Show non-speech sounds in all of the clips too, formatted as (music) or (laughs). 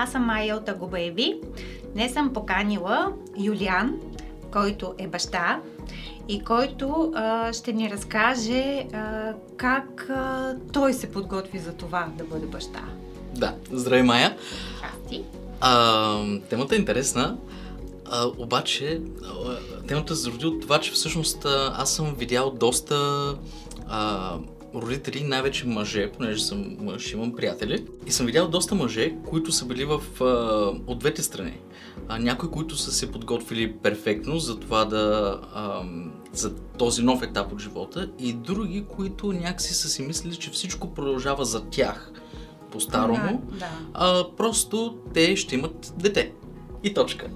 Аз съм Майя от Агобейби. Днес съм поканила Юлиан, който е баща и който а, ще ни разкаже а, как а, той се подготви за това да бъде баща. Да, здравей Майя. Здрасти. А, темата е интересна, а, обаче а, темата се зароди от това, че всъщност а, аз съм видял доста а, родители, най-вече мъже, понеже съм мъж, имам приятели. И съм видял доста мъже, които са били в, а, от двете страни. А, някои, които са се подготвили перфектно за това да... А, за този нов етап от живота и други, които някакси са си мислили, че всичко продължава за тях по-старому, Да, да. а просто те ще имат дете. И точка.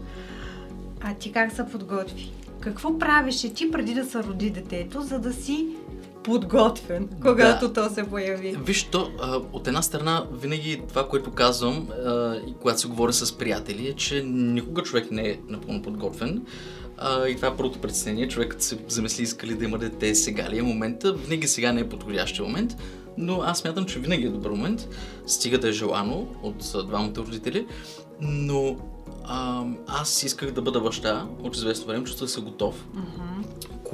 А ти как се подготви? Какво правеше ти преди да се роди детето, за да си подготвен, когато то се появи? Виж, то, а, от една страна, винаги това, което казвам а, и когато се говоря с приятели, е, че никога човек не е напълно подготвен. А, и това е първото притеснение. Човекът се замисли искали да има дете сега ли е момента. Винаги сега не е подходящия момент, но аз смятам, че винаги е добър момент. Стига да е желано от двамата родители. Но а, аз исках да бъда баща от известно време, чувствах се готов. Мгм.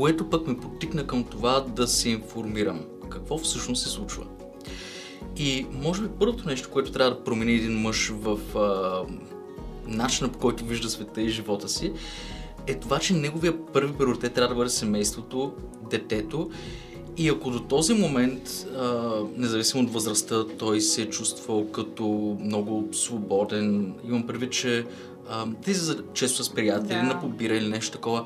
Което пък ме потикна към това да се информирам какво всъщност се случва. И може би първото нещо, което трябва да промени един мъж в а, начина по който вижда света и живота си, е това, че неговия първи приоритет трябва да бъде семейството, детето. И ако до този момент, а, независимо от възрастта, той се е чувствал като много свободен, имам предвид, че а, те са често с приятели Да. на побира или нещо такова,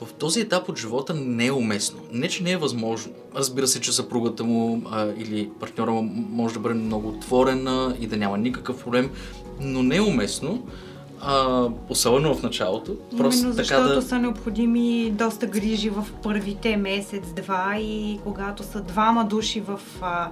в този етап от живота не е уместно. Не, че не е възможно. Разбира се, че съпругата му а, или партньора му може да бъде много отворена и да няма никакъв проблем, но не е уместно, а, особено в началото. Просто Именно така защото да... са необходими доста грижи в първите месец-два и когато са двама души в, а,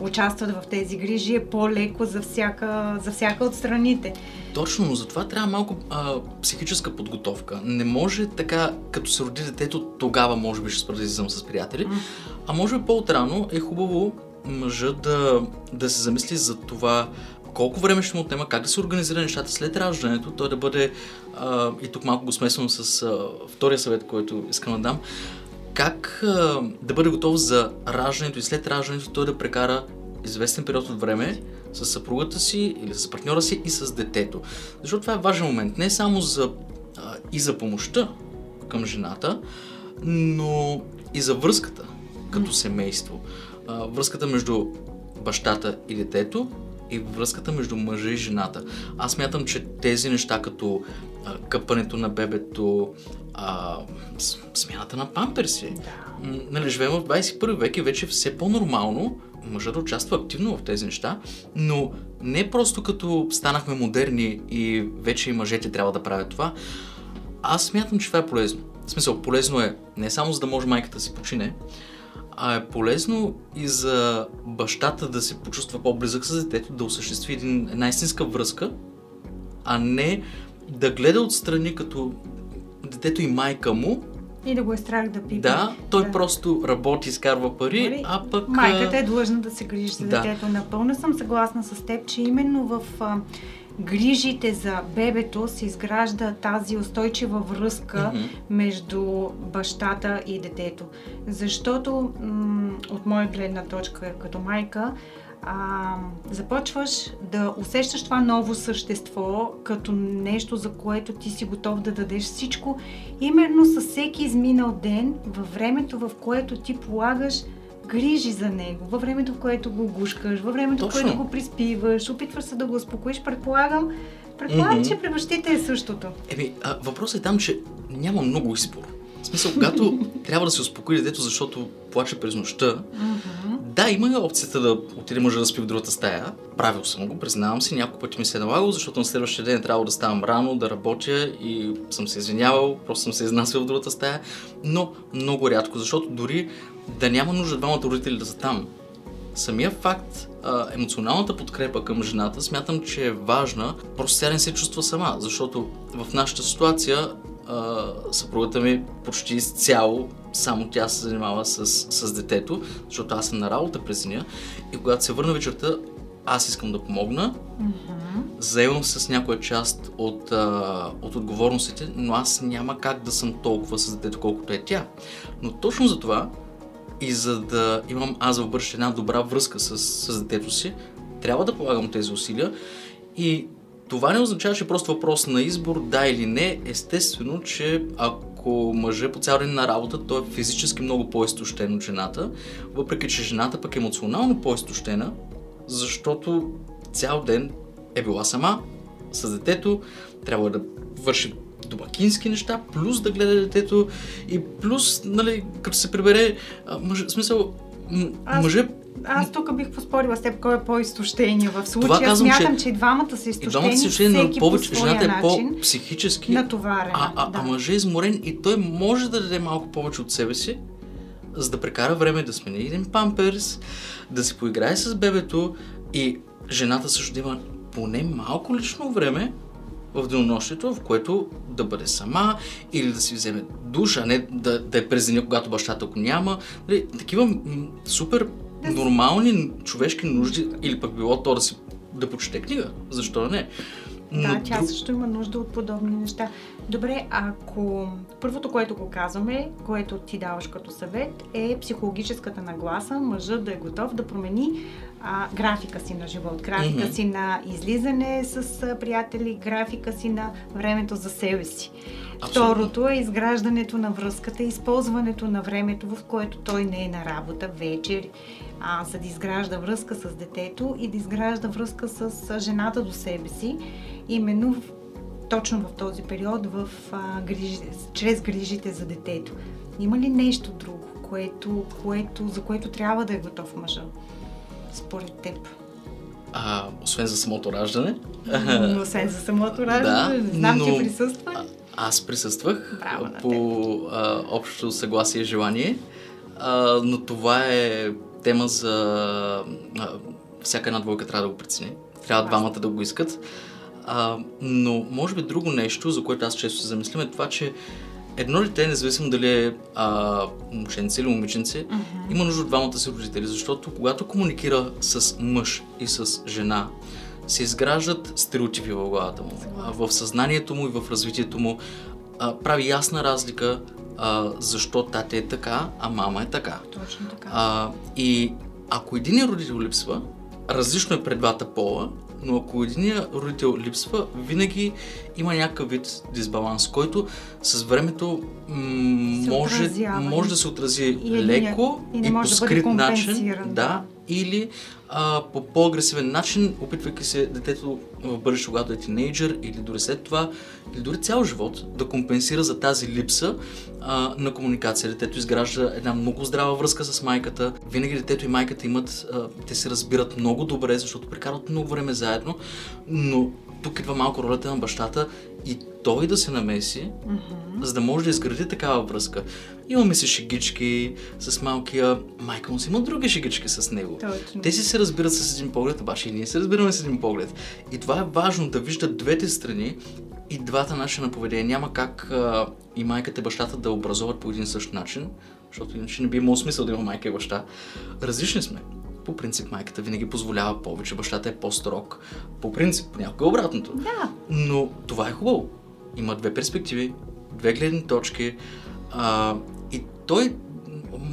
участват в тези грижи е по-леко за всяка, за всяка от страните. Точно, но затова трябва малко а, психическа подготовка. Не може така, като се роди детето, тогава може би ще излизам с приятели, а може би по-отрано е хубаво мъжа да, да се замисли за това колко време ще му отнема, как да се организира нещата след раждането, той да бъде, а, и тук малко го смесвам с а, втория съвет, който искам да дам, как а, да бъде готов за раждането и след раждането той да прекара известен период от време с съпругата си или с партньора си и с детето. Защото това е важен момент. Не само за, а, и за помощта към жената, но и за връзката като семейство. А, връзката между бащата и детето и връзката между мъжа и жената. Аз мятам, че тези неща, като а, къпането на бебето, а, смяната на памперси, Да. Нали, живеем в 21 век и вече е все по-нормално мъжът да участва активно в тези неща, но не просто като станахме модерни и вече и мъжете трябва да правят това. Аз смятам, че това е полезно. В смисъл, полезно е не само за да може майката да си почине, а е полезно и за бащата да се почувства по-близък с детето, да осъществи един, една истинска връзка, а не да гледа отстрани като детето и майка му И да го е страх да пипи. да, той Да. просто работи, изкарва пари, Пари. а пък... Майката е длъжна да се грижи за Да. детето. Напълно съм съгласна с теб, че именно в грижите за бебето се изгражда тази устойчива връзка Мгм. между бащата и детето. Защото м- от моя гледна точка като майка, а, започваш да усещаш това ново същество като нещо, за което ти си готов да дадеш всичко, именно със всеки изминал ден, във времето, в което ти полагаш грижи за него, във времето, в което го гушкаш, във времето, в Точно. което го приспиваш, опитваш се да го успокоиш, предполагам, предполагам, Мгм. че при бащите е същото. Еми, а, въпросът е там, че няма много избор. В смисъл, когато (laughs) трябва да се успокои детето, защото плаче през нощта, Мгм. Да, има и опцията да отиде мъжа да спи в другата стая. Правил съм го, признавам си, няколко пъти ми се е налагало, защото на следващия ден е трябвало да ставам рано, да работя и съм се извинявал, просто съм се изнасял в другата стая, но много рядко, защото дори да няма нужда двамата родители да са там, самия факт, емоционалната подкрепа към жената, смятам, че е важна. Просто тя не се чувства сама, защото в нашата ситуация а, съпругата ми почти изцяло само тя се занимава с, с детето, защото аз съм на работа през деня и когато се върна вечерта, аз искам да помогна, Мгм. заемам се с някоя част от, а, от отговорностите, но аз няма как да съм толкова с детето, колкото е тя. Но точно за това и за да имам аз в бъдеще една добра връзка с, с детето си, трябва да полагам тези усилия и това не означава, че е просто въпрос на избор, да или не. Естествено, че ако мъжът е по цял ден на работа, той е физически много по-изтощен от жената, въпреки че жената пък е емоционално по-изтощена, защото цял ден е била сама с детето, трябва да върши домакински неща, плюс да гледа детето и плюс, нали, като се прибере, мъж, в смисъл, Аз- мъже Аз тук бих поспорила с теб, кой е по-изтощение. В случая казвам, смятам, че- че, и двамата са изтощени, двамата си члени, но повече, жената е по-психически, натоварена. а, а, да. а мъжът е изморен и той може да даде малко повече от себе си, за да прекара време да смени един памперс, да си поиграе с бебето и жената също да има поне малко лично време в денонощието, в което да бъде сама или да си вземе душ, а не да, да е през деня, когато бащата го няма. Нали, такива м- супер Да нормални човешки нужди или пък било то да си да почете книга. Защо да не? Да, Но тя друг- също има нужда от подобни неща. Добре, ако първото, което го казваме, което ти даваш като съвет, е психологическата нагласа, мъжът да е готов да промени а, графика си на живот, графика Мгм. си на излизане с а, приятели, графика си на времето за себе си. Абсолютно. Второто е изграждането на връзката, използването на времето, в което той не е на работа, вечер, а, за да изгражда връзка с детето и да изгражда връзка с а, жената до себе си, именно в, точно в този период, в, а, грижи, чрез грижите за детето. Има ли нещо друго, което, което, за което трябва да е готов мъжа, според теб? А, освен за самото раждане. Но освен за самото (laughs) раждане, Да, знам, но- ти присъства А, аз присъствах Браво по а, общо съгласие и желание, а, но това е тема за... А, всяка една двойка трябва да го прецени. Трябва двамата да го искат. А, но може би друго нещо, за което аз често се замислям, е това, че едно дете, независимо дали е а, момченце или момиченце, Мгм. има нужда от двамата си родители, защото когато комуникира с мъж и с жена, се изграждат стереотипи в главата му, в съзнанието му и в развитието му. А, прави ясна разлика а, защо тате е така, а мама е така. Точно така. А, и ако един родител липсва, различно е пред двата пола, но ако един родител липсва, винаги има някакъв вид дисбаланс, който с времето м- може, отразява. може да се отрази И единия- леко и и по може да скрит начин, да. или а, по по-агресивен начин, опитвайки се детето в бъдеще, когато е тинейджър, или дори след това, или дори цял живот, да компенсира за тази липса а, на комуникация. Детето изгражда една много здрава връзка с майката. Винаги детето и майката имат, а, те се разбират много добре, защото прекарват много време заедно, но тук идва малко ролята на бащата и той да се намеси, Мгм. за да може да изгради такава връзка. Имаме си шегички с малкия, майка му си има други шегички с него. Точно. Те си се разбират с един поглед, обаче и ние се разбираме с един поглед. И това е важно да виждат двете страни и двата начина на поведение. Няма как а, и майката и бащата да образуват по един и същ начин, защото иначе не би имало смисъл да има майка и баща. Различни сме. По принцип майката винаги позволява повече, бащата е по-строг. По принцип, понякога обратното. Да, Но това е хубаво. Има две перспективи, две гледни точки. А, и той,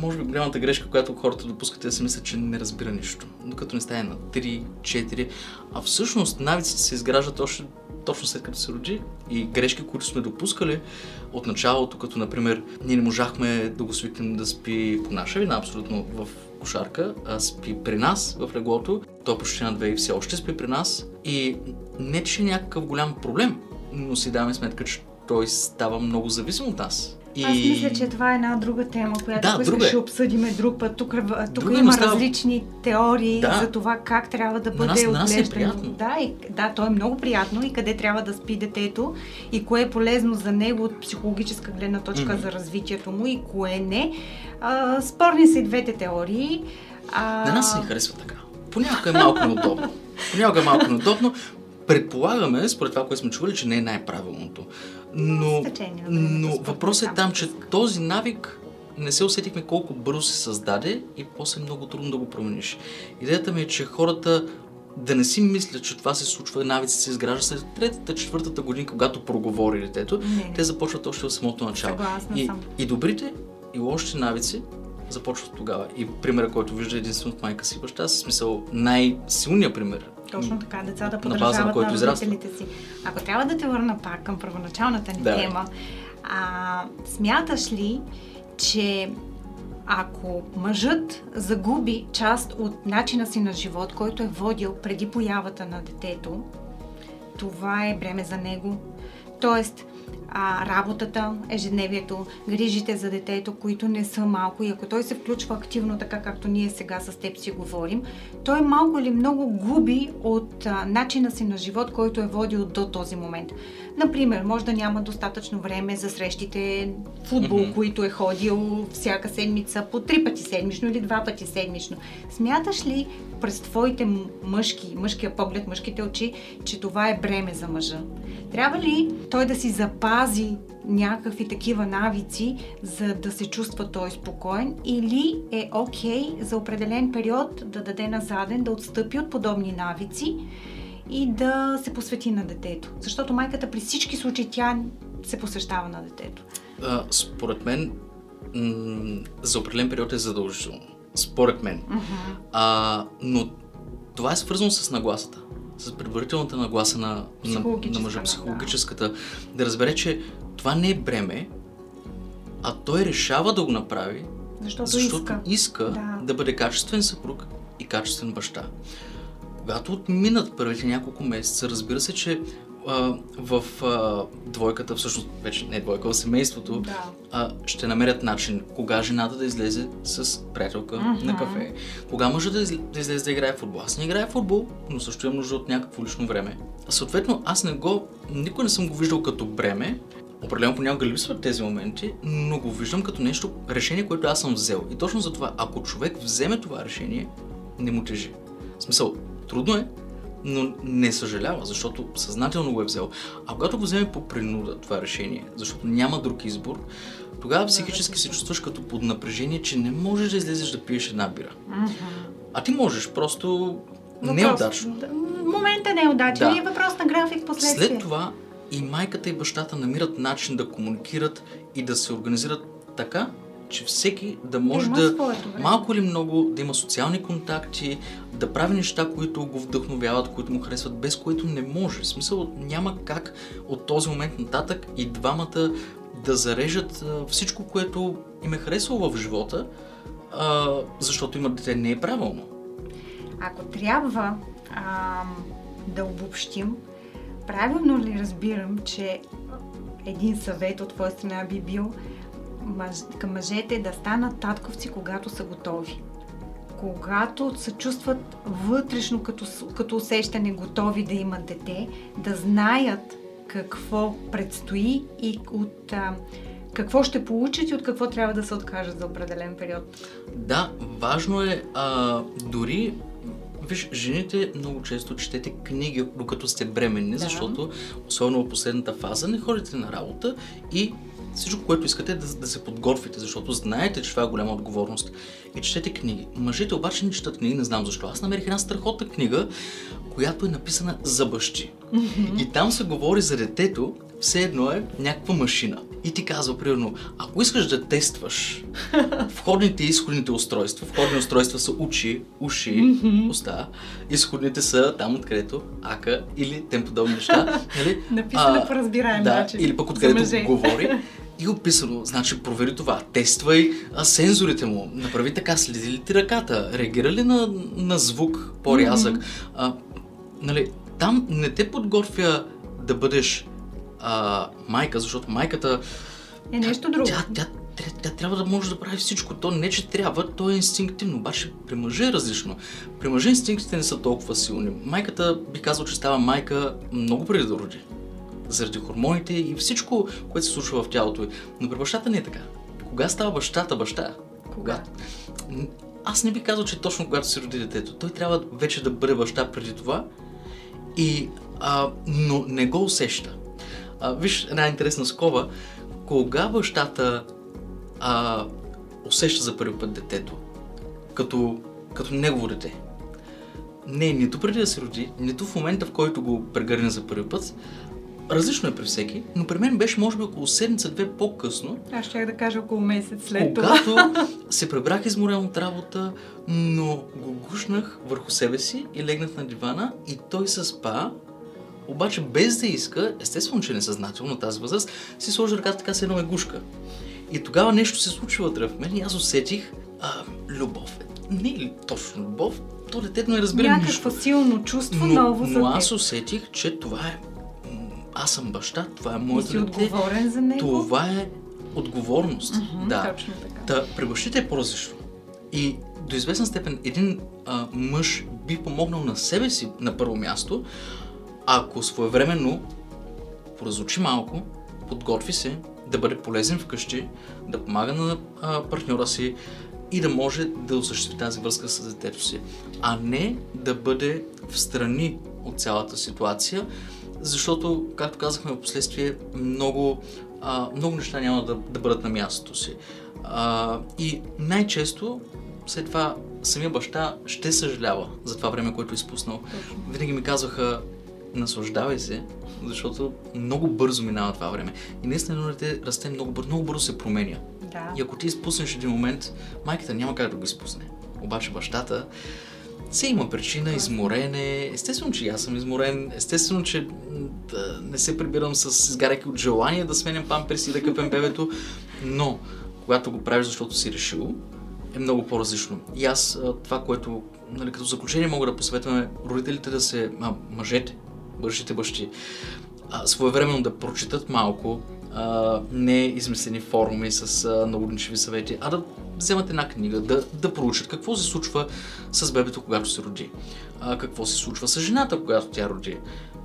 може би голямата грешка, която хората допускат, е да си мислят, че не разбира нищо. Докато не стане на 3, 4. А всъщност навиците се изграждат още точно след като се роди. И грешки, които сме допускали от началото, като например, ние не можахме да го свикнем да спи по наша вина, абсолютно в кошарка, а спи при нас в леглото. Той почти на две и все още спи при нас. И не, че е някакъв голям проблем, но си даваме сметка, че той става много зависим от нас. И... Аз мисля, че това е една друга тема, която Да, ако искаш е. ще обсъдиме друг път. Тук, тук Друга, но има става- различни теории Да. за това как трябва да На бъде нас- на нас е отглеждано. приятно. Да, и, да, то е много приятно и къде трябва да спи детето и кое е полезно за него от психологическа гледна точка Мгм. за развитието му и кое не. А, спорни са и двете теории. А, На нас ни харесва така. Понякога е малко неудобно. Понякога е малко неудобно. Предполагаме, според това, което сме чували, че не е най-правилното. Но, течение но въпросът е там че този навик не се усетихме колко бързо се създаде и после е много трудно да го промениш. Идеята ми е, че хората да не си мисля, че това се случва, навици се изгражда след третата, четвъртата година, когато проговори детето. Не. Те започват още в самото начало. Съгласна и, съм. и добрите, и лошите навици започват тогава. И примера, който вижда единствено от майка си и баща си, смисъл най-силният пример. Точно така, децата На база на подражават на, който израства. родителите си. Ако трябва да те върна пак към първоначалната ни Да. тема, а, смяташ ли, че ако мъжът загуби част от начина си на живот, който е водил преди появата на детето, това е бреме за него. Тоест, а, работата, ежедневието, грижите за детето, които не са малко и ако той се включва активно, така както ние сега с теб си говорим, той малко или много губи от а, начина си на живот, който е водил до този момент. Например, може да няма достатъчно време за срещите футбол, Мгм. които е ходил всяка седмица по три пъти седмично или два пъти седмично. Смяташ ли през твоите мъжки, мъжкия поглед, мъжките очи, че това е бреме за мъжа? Трябва ли той да си запази някакви такива навици, за да се чувства той спокоен или е окей за определен период да даде назаден, да отстъпи от подобни навици и да се посвети на детето? Защото майката при всички случаи тя се посвещава на детето. А, според мен, м- за определен период е задължително. Според мен. А, но това е свързано с нагласата. С предварителната нагласа на, на, на мъжа, да. психологическата. Да разбере, че това не е бреме, а той решава да го направи, Защото, защото иска. иска Да. да бъде качествен съпруг и качествен баща. Когато отминат първите няколко месеца, разбира се, че а, в а, двойката, всъщност вече не двойка, в семейството, Да. а, ще намерят начин кога жената да излезе с приятелка Мгм. на кафе, кога мъжът да, излезе, да излезе да играе в футбол. Аз не играя в футбол, но също имам нужда от някакво лично време. Съответно, аз не го, никога не съм го виждал като бреме, Определено понякога липсват тези моменти, но го виждам като нещо, решение, което аз съм взел. И точно за това, ако човек вземе това решение, не му тежи. В смисъл, трудно е, но не съжалява, защото съзнателно го е взел. А когато го вземе по принуда това решение, защото няма друг избор, тогава психически се чувстваш като под напрежение, че не можеш да излезеш да пиеш една бира. А ти можеш, просто Въпрос- неудачно. Да, Момента не е удачен Да. и е въпрос на график последствие. След това и майката и бащата намират начин да комуникират и да се организират така, че всеки да може да, време. малко или много, да има социални контакти, да прави неща, които го вдъхновяват, които му харесват, без които не може. В смисъл няма как от този момент нататък и двамата да зарежат всичко, което им е харесало в живота, а, защото имат дете. Не е правилно. Ако трябва а, да обобщим, правилно ли разбирам, че един съвет от твоя страна би бил мъж, към мъжете да станат татковци, когато са готови? Когато се чувстват вътрешно като, като усещане готови да имат дете, да знаят какво предстои и от а, какво ще получат и от какво трябва да се откажат за определен период. Да, важно е а, дори Виж, жените много често четете книги, докато сте бременни, Да. защото, особено в последната фаза, не ходите на работа и всичко, което искате е да, да се подготвите, защото знаете, че това е голяма отговорност. И четете книги. Мъжете обаче не четат книги, не знам защо. Аз намерих една страхотна книга, която е написана за бащи. И там се говори за детето, все едно е някаква машина. И ти казва, примерно, ако искаш да тестваш (laughs) входните и изходните устройства, входни устройства са очи, уши, уста, изходните са там, откъдето ака или тем подобни неща. (laughs) Нали? Написано по разбираем да, начин Или пък откъдето говори. (laughs) И описано, значи провери това, тествай а, сензорите му, направи така, следи ли ти ръката, реагира ли на, на звук по-рязък. А, нали, там не те подготвя да бъдеш а, майка, защото майката Е нещо друго. тя, тя, тя, тя трябва да може да прави всичко. То не, че трябва, то е инстинктивно. Обаче при мъжа е различно. При мъжа инстинктите не са толкова силни. Майката би казал, че става майка много преди да роди. Заради хормоните и всичко, което се случва в тялото. Но при бащата не е така. Кога става бащата баща? Кога? М, Аз не би казал, че точно когато се роди детето. Той трябва вече да бъде баща преди това, и, а, но не го усеща. А, виж една интересна скоба. Кога бащата а, усеща за първи път детето? Като, като негово дете. не нито преди да се роди, нито в момента, в който го прегърне за първи път. Различно е при всеки, но при мен беше може би около седмица-две по-късно, Аз ще да кажа около месец след това. когато (laughs) се пребрах изморен от работа, но го гушнах върху себе си и легнах на дивана и той се спа, обаче без да иска, естествено, че несъзнателно на тази възраст, си сложи ръката така с едно ме гушка. И тогава нещо се случи вътре в мен и аз усетих а, любов. Не е ли точно любов? То детето не разбира Някакво нищо. силно чувство Но, ново за но аз усетих, че това е... Аз съм баща, това е моето дете. отговорен за него. Това е отговорност. Мгм, да. Точно така. Та, при бащите е по-различно. И до известна степен един а, мъж би помогнал на себе си на първо място, ако своевременно поразучи малко, подготви се, да бъде полезен вкъщи, да помага на а, партньора си и да може да осъществи тази връзка с детето си, а не да бъде в страни от цялата ситуация, защото, както казахме в последствие, много, а, много неща няма да, да бъдат на мястото си. А, и най-често след това самия баща ще съжалява за това време, което е изпуснал. Винаги ми казваха, наслаждавай се, защото много бързо минава това време. И наистина едно дете расте много бързо, много бързо се променя. Да. И ако ти изпуснеш един момент, майката няма как да го изпусне. Обаче бащата се има причина, изморен е. Естествено, че аз съм изморен. Естествено, че да не се прибирам с изгаряйки от желание да сменям памперси и да къпем бебето. Но, когато го правиш, защото си решил, е много по-различно. И аз това, което нали, като заключение мога да посъветвам е родителите да се, а, мъжете, бъдещите бащи, своевременно да прочитат малко, а, не измислени форуми с а, наудничеви съвети, а да вземат една книга, да, да проучат какво се случва с бебето, когато се роди, а, какво се случва с жената, когато тя роди,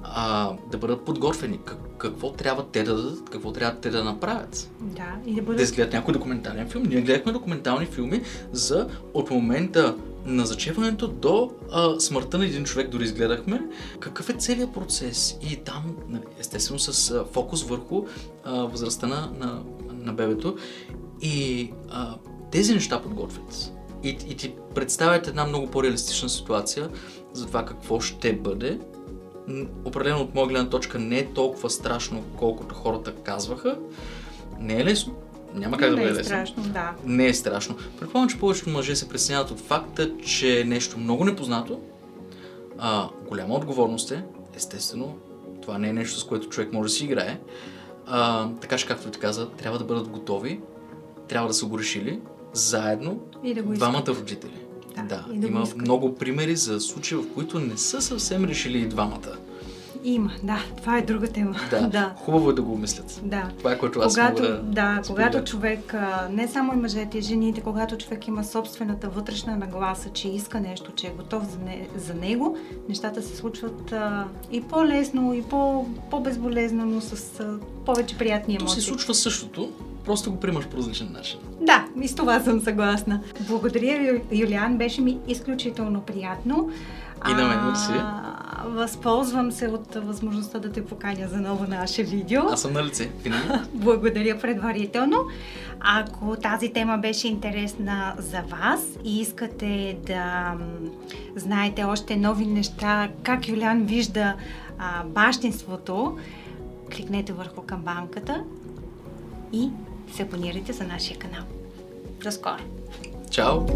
а, да бъдат подготвени, как, какво трябва те да дадат, какво трябва те да направят. Да, и да Да бъде изгледат някой документален филм. Ние гледахме документални филми за от момента на зачеването до а, смъртта на един човек, дори изгледахме какъв е целият процес. И там, нали, естествено, с а, фокус върху а, възрастта на, на, на бебето. И а, тези неща подготвят. И, и ти представят една много по-реалистична ситуация за това какво ще бъде. Определено от моя гледна точка не е толкова страшно, колкото хората казваха. Не е лесно. Няма как да не бъде е лесно. страшно, да. Не е страшно. Предполагам, че повечето мъже се притесняват от факта, че е нещо много непознато, а, голяма отговорност е, естествено, това не е нещо, с което човек може да си играе. А, така че, както ти каза, трябва да бъдат готови, трябва да са го решили, заедно, И да го двамата родители. Да, да. да има много примери за случаи, в които не са съвсем решили и двамата. Има, да. Това е друга тема. Да. (laughs) да. Хубаво е да го обмислят. Да. Това е което аз Когато, мога да, да, споделя. когато човек, не само и мъжете, и жените, когато човек има собствената вътрешна нагласа, че иска нещо, че е готов за, не, за него, нещата се случват а, и по-лесно, и по, по-безболезнено, но с а, повече приятни То емоции. се случва същото, просто го приемаш по различен начин. Да, и с това съм съгласна. Благодаря Юлиан, беше ми изключително приятно. И на мен. А, Възползвам се от възможността да те поканя за ново наше видео. Аз съм на лице. (laughs) Благодаря предварително. Ако тази тема беше интересна за вас и искате да знаете още нови неща, как Юлян вижда а, бащинството, кликнете върху камбанката и се абонирайте за нашия канал. До скоро! Чао!